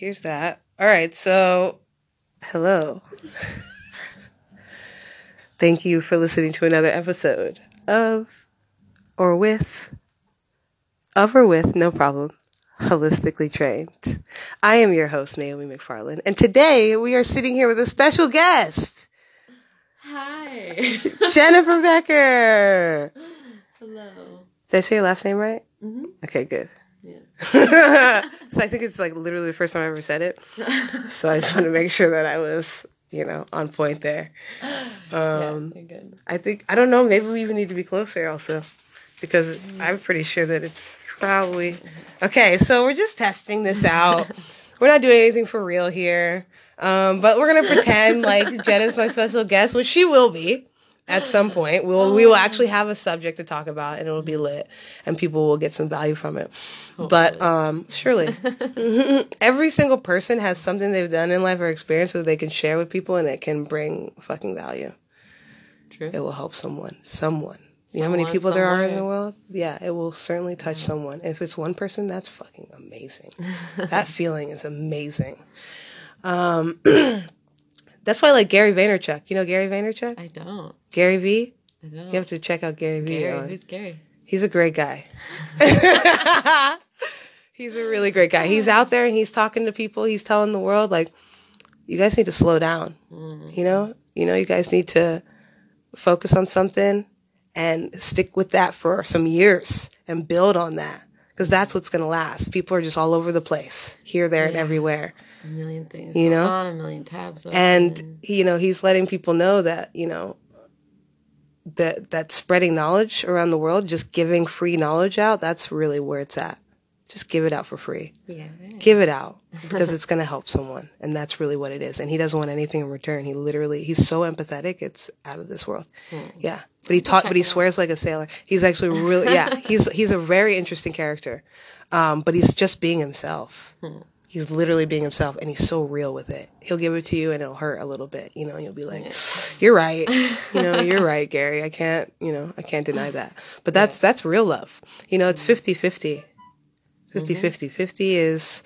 Here's that. All right, so hello. Thank you for listening to another episode of or with of or with, no problem. Holistically trained. I am your host, Naomi McFarland, and today we are sitting here with a special guest. Hi. Jennifer Becker. Hello. Did I say your last name right? Mm-hmm. Okay, good. Yeah. so I think it's like literally the first time I ever said it. So I just want to make sure that I was, you know, on point there. Um, yeah, you're good. I think I don't know. Maybe we even need to be closer also, because I'm pretty sure that it's probably okay. So we're just testing this out. we're not doing anything for real here, um, but we're gonna pretend like Jen is my special guest, which she will be at some point. We'll we will actually have a subject to talk about, and it'll be lit, and people will get some value from it. But um, surely, every single person has something they've done in life or experience that they can share with people, and it can bring fucking value True. it will help someone. Someone. You know how many Someone, people there are in the world? Yeah, it will certainly touch someone. And if it's one person, that's fucking amazing. that feeling is amazing. Um, that's why I like Gary Vaynerchuk. You know Gary Vaynerchuk? I don't. Gary V? I don't. You have to check out Gary V. Gary. on- Who's Gary? He's a great guy. he's a really great guy. He's out there and he's talking to people. He's telling the world like, you guys need to slow down. Mm. You know, you know, you guys need to focus on something and stick with that for some years and build on that because that's what's gonna last. People are just all over the place, here, there, and everywhere. A million things. You know? On a million tabs. Open. and you know he's letting people know that you know that that spreading knowledge around the world just giving free knowledge out that's really where it's at just give it out for free yeah. give it out because it's going to help someone and that's really what it is and he doesn't want anything in return he literally he's so empathetic it's out of this world yeah but he taught but he swears like a sailor he's actually really yeah he's he's a very interesting character um, but he's just being himself he's literally being himself and he's so real with it. He'll give it to you and it'll hurt a little bit you know you'll be like you're right. You know you're right gary. I can't you know i can't deny that. But that's that's real love. You know it's mm-hmm. 50 50 50 50 mm-hmm. 50 is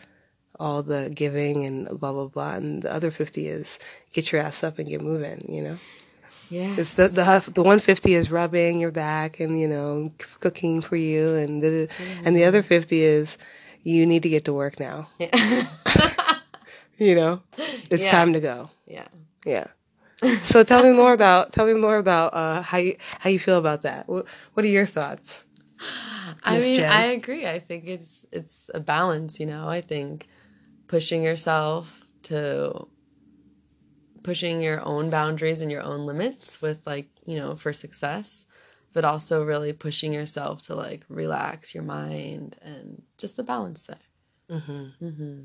all the giving and blah blah blah and the other 50 is get your ass up and get moving you know? Yeah. it's the the the 150 is rubbing your back and you know cooking for you and the, mm-hmm. and the other 50 is you need to get to work now you know it's Yeah. time to go yeah. yeah so tell me more about tell me more about uh, how you how you feel about that what, what are your thoughts I Yes, mean, Jen? I agree. I think it's it's a balance, you know. I think pushing yourself to pushing your own boundaries and your own limits with like, you know, for success, but also really pushing yourself to like relax your mind and just the balance there. Mm-hmm. Mm-hmm.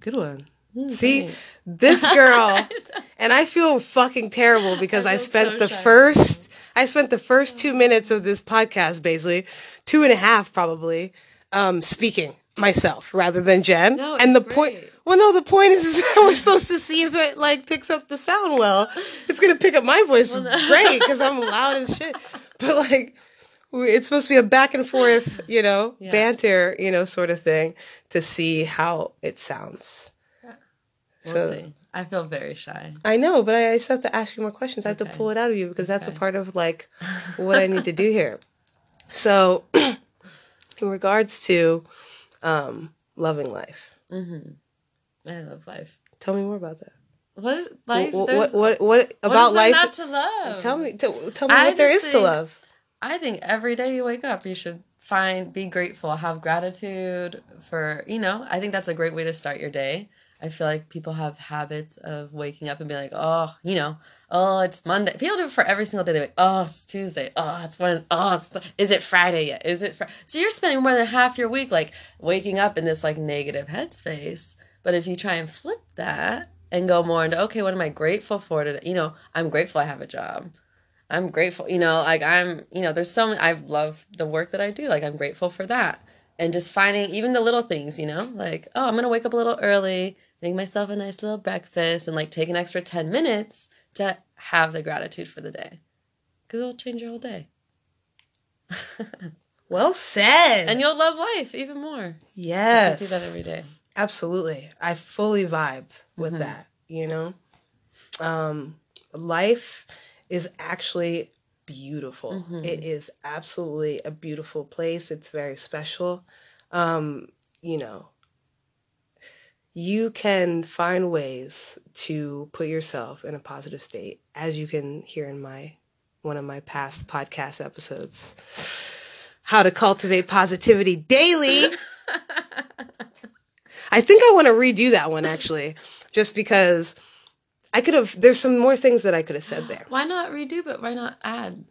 good one Mm, see thanks. this girl and i feel fucking terrible because i, feel spent so the shy. first i spent the first two minutes of this podcast basically two and a half probably um speaking myself rather than jen No, and the point well no the point is, is that we're supposed to see if it like picks up the sound well it's gonna pick up my voice great because i'm loud as shit but like it's supposed to be a back and forth you know Yeah. banter you know sort of thing to see how it sounds We'll so- see. I feel very shy. I know, but I just have to ask you more questions. I have to pull it out of you because that's a part of like what I need to do here. So, in regards to um, loving life, I love life. tell me more about that. What life? what, what, what, about life? not to love? tell me, t- tell me I what there is just to love. I think every day you wake up, you should find, be grateful, have gratitude for, you know, I think that's a great way to start your day. I feel like people have habits of waking up and be like, oh, you know, oh, it's Monday. People do it for every single day. They're like, oh, it's Tuesday. Oh, it's one. Oh, it's is it Friday yet? Is it? Fr-? So you're spending more than half your week like waking up in this like negative headspace. But if you try and flip that and go more into, okay, what am I grateful for today? You know, I'm grateful I have a job. I'm grateful, you know, like I'm, you know, there's so many, I love the work that I do. Like I'm grateful for that. And just finding even the little things, you know, like, oh, I'm going to wake up a little early, make myself a nice little breakfast, and like take an extra 10 minutes to have the gratitude for the day. Because it'll change your whole day. Well said. And you'll love life even more. yes. You do that every day. Absolutely. I fully vibe with Mhm. that, you know? Um, life is actually beautiful. Mhm. It is absolutely a beautiful place. It's very special. Um, you know, you can find ways to put yourself in a positive state, as you can hear in my one of my past podcast episodes. How to cultivate positivity daily. I think I want to redo that one actually, just because I could have. There's some more things that I could have said there. why not redo, but why not add?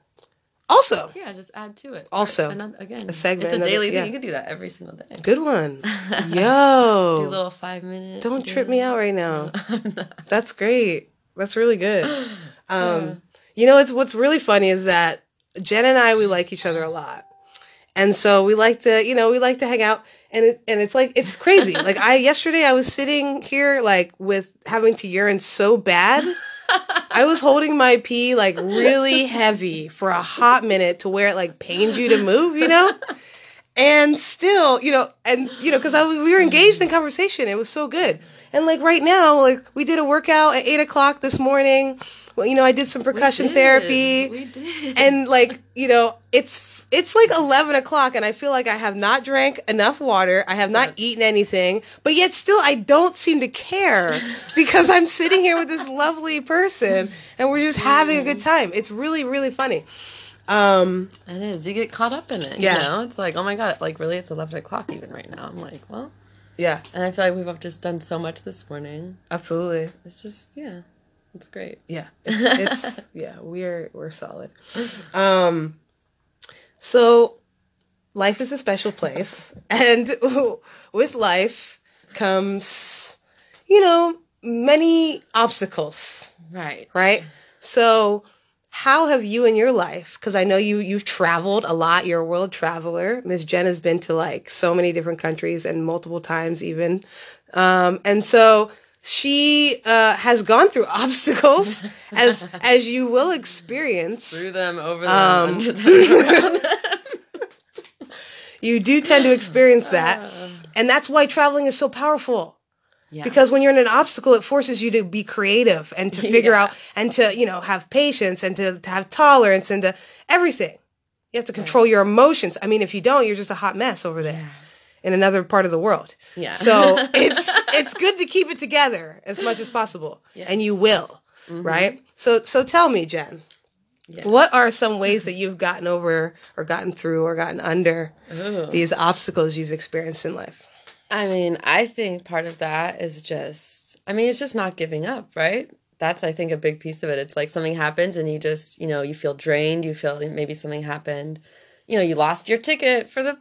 Also, Yeah, just add to it. Also, another, again, a segment, It's a another- daily yeah. thing. You can do that every single day. good one. Yo. do a little five minute. don't trip me out right now. That's great. That's really good. Um, Yeah. You know, it's what's really funny is that Jen and I we like each other a lot, and so we like to, you know, we like to hang out, and it, and it's like it's crazy. like I yesterday, I was sitting here like with having to urine so bad. I was holding my pee like really heavy for a hot minute to where it like pained you to move, you know? And still, you know, and you know, because I was, we were engaged in conversation. It was so good. And like right now, like we did a workout at eight o'clock this morning. Well, you know, I did some percussion did. therapy, We did. and like you know, it's it's like eleven o'clock, and I feel like I have not drank enough water. I have not eaten anything, but yet still, I don't seem to care because I'm sitting here with this lovely person, and we're just having a good time. It's really really funny. Um, It is. You get caught up in it. Yeah. You know, it's like, oh my god, like really, it's eleven o'clock even right now. I'm like, well, yeah, and I feel like we've just done so much this morning. absolutely. It's just, yeah, it's great. Yeah, it's, it's yeah, we're we're solid. Um, so life is a special place, and with life comes, you know, many obstacles, Right. right? So, how have you in your life? Because I know you you've traveled a lot. You're a world traveler. Miss Jen has been to like so many different countries and multiple times even, um, and so she uh, has gone through obstacles as as you will experience. Through them, over them, Um, under them, them. You do tend to experience that, Uh, and that's why traveling is so powerful. yeah. because when you're in an obstacle it forces you to be creative and to figure Yeah. out and to you know have patience and to, to have tolerance and to everything you have to control your emotions i mean if you don't you're just a hot mess over there in another part of the world yeah. so it's it's good to keep it together as much as possible and you will Mhm. right so so tell me jen Yeah. what are some ways that you've gotten over or gotten through or gotten under Ooh. these obstacles you've experienced in life I mean, I think part of that is just, I mean, it's just not giving up, right? That's, I think, a big piece of it. It's like something happens and you just, you know, you feel drained. You feel maybe something happened. You know, you lost your ticket for the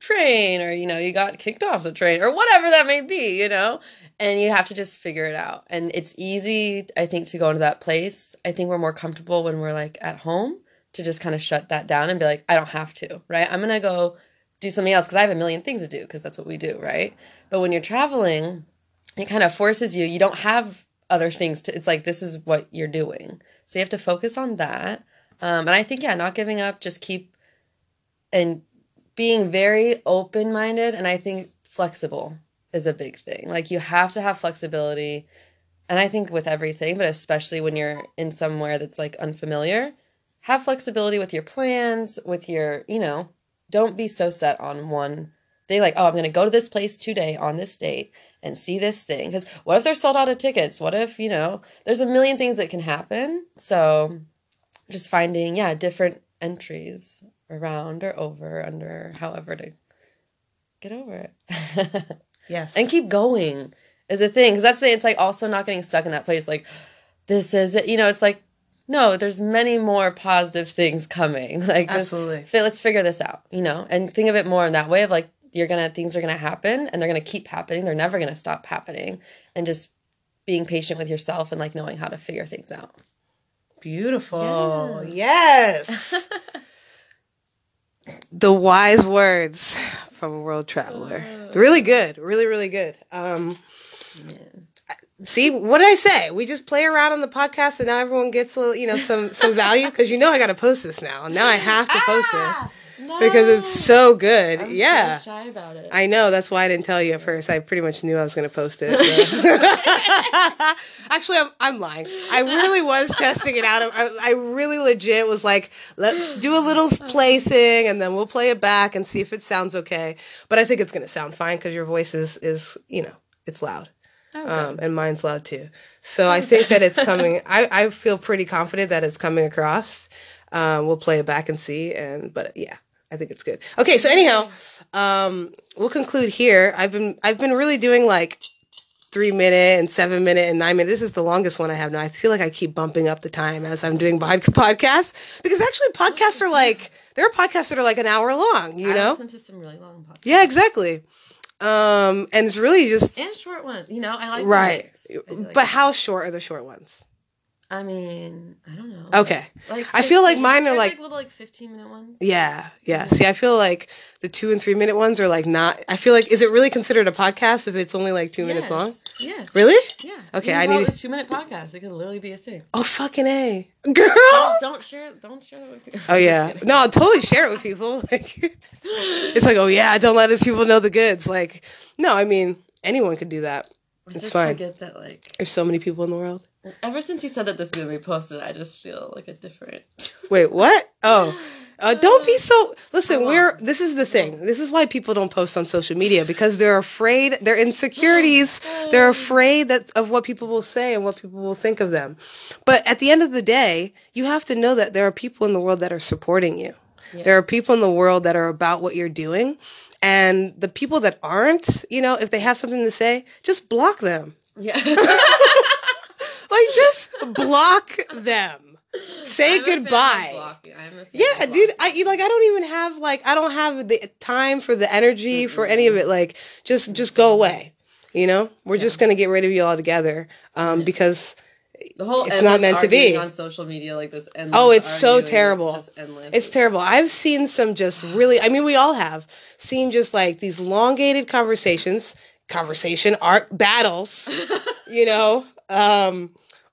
train or, you know, you got kicked off the train or whatever that may be, you know? And you have to just figure it out. And it's easy, I think, to go into that place. I think we're more comfortable when we're like at home to just kind of shut that down and be like, I don't have to, right? I'm to go do something else because I have a million things to do because that's what we do, right? But when you're traveling, it kind of forces you. You don't have other things to. It's like this is what you're doing, so you have to focus on that. Um, and I think yeah, not giving up, just keep and being very open minded, and I think flexible is a big thing. Like you have to have flexibility, and I think with everything, but especially when you're in somewhere that's like unfamiliar, have flexibility with your plans, with your you know don't be so set on one thing like oh i'm going to go to this place today on this date and see this thing. Because what if they're sold out of tickets? What if you know there's a million things that can happen. So just finding yeah different entries around or over under however to get over it. Yes. And keep going is a thing because that's the it's like also not getting stuck in that place like this is it you know it's like no there's many more positive things coming like absolutely. let's figure this out you know and think of it more in that way of like you're gonna things are gonna happen and they're gonna keep happening they're never gonna stop happening and just being patient with yourself and like knowing how to figure things out. Beautiful. Yes. the wise words from a world traveler. Really good. Really, really good. Um, see, what did I say? We just play around on the podcast and now everyone gets a, you know some some value because you know I got to post this now. Now I have to post Ah, because it's so good. I'm yeah. so shy about it. I know. That's why I didn't tell you at first. I pretty much knew I was going to post it. so. Actually, I'm, I'm lying. I really was testing it out. I, I really legit was like, let's do a little play thing and then we'll play it back and see if it sounds okay. But I think it's going to sound fine because your voice is, is, you know, it's loud. Okay. Um, and mine's loud too. So I think that it's coming. I, I feel pretty confident that it's coming across. Um, we'll play it back and see. And but yeah, I think it's good. Okay, so anyhow, um, we'll conclude here. I've been I've been really doing like three minute and seven minute and nine minute. This is the longest one I have now. I feel like I keep bumping up the time as I'm doing pod- podcasts because actually podcasts are like there are podcasts that are like an hour long. You I know? listen to some really long podcasts. Yeah, exactly. Um, and it's really just And short ones. You know, I like right. I like But that. how short are the short ones? I mean, I don't know. Okay. Like I feel like mine are there's, like- little like 15 minute ones. Yeah, yeah. See, I feel like the two and three minute ones are like not. I feel like is it really considered a podcast if it's only like two minutes long? Yes. Really? Yeah. Okay, I need a two minute podcast. It could literally be a thing. Oh fucking a, girl. Don't, don't share. Don't share that with people. Oh yeah, no, I'll totally share it with people. Like, it's like, oh yeah, don't let the people know the goods. Like, no, I mean, anyone could do that. I it's fine. Forget that, like, There's so many people in the world. ever since you said that this is gonna be posted, I just feel like a different. Wait, what? Oh, uh, don't be so. Listen, we're. This is the thing. This is why people don't post on social media because they're afraid. They're insecurities. They're afraid that of what people will say and what people will think of them. But at the end of the day, you have to know that there are people in the world that are supporting you. Yeah. There are people in the world that are about what you're doing. And the people that aren't, you know, if they have something to say, just block them. Yeah. Like, just block them. Say I'm a fan of goodbye. blocking. I'm a fan Yeah, dude. I like. I don't even have like. I don't have the time for the energy for any of it. Like, just just go away. You know, we're just gonna get rid of you altogether. Um, because the whole it's not meant to be. on social media like this. Endless Oh, it's so terrible. It's, it's terrible. I've seen some just really. I mean, we all have seen just like these elongated conversations, conversation art battles. you know, um,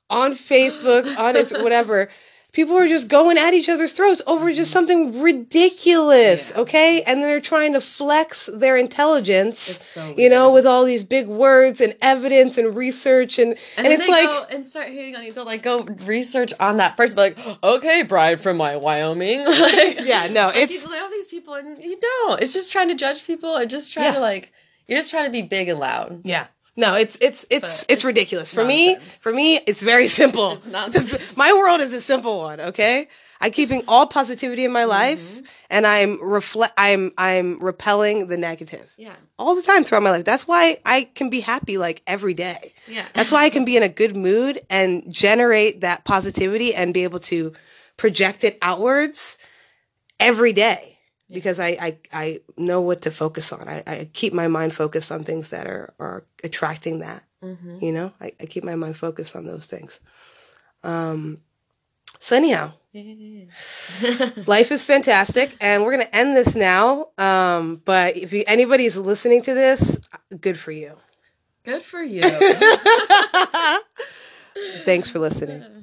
on Facebook, on whatever. People are just going at each other's throats over mm-hmm. just something ridiculous, Yeah. okay? And they're trying to flex their intelligence, so you know, with all these big words and evidence and research and and, And, then it's they like and start hating on you. They'll like go research on that person, be like, okay, Brian from my Wyoming. like, yeah, no, it's you know these people, and you don't. It's just trying to judge people and just trying Yeah. to like. You're just trying to be big and loud. Yeah. No, it's it's it's But it's, ridiculous. For me, for me, it's very simple. It's nonsense. my world is a simple one, okay? I'm keeping all positivity in my Mm-hmm. life and I'm reflect I'm I'm repelling the negative. Yeah, All the time throughout my life. That's why I can be happy like every day. yeah. That's why I can be in a good mood and generate that positivity and be able to project it outwards every day because I, I, I know what to focus on. I, I keep my mind focused on things that are, are attracting that. hmm You know, I, I keep my mind focused on those things. Um, so anyhow, life is fantastic, and we're gonna end this now. Um, but if you, anybody's listening to this, good for you. Good for you. Thanks for listening.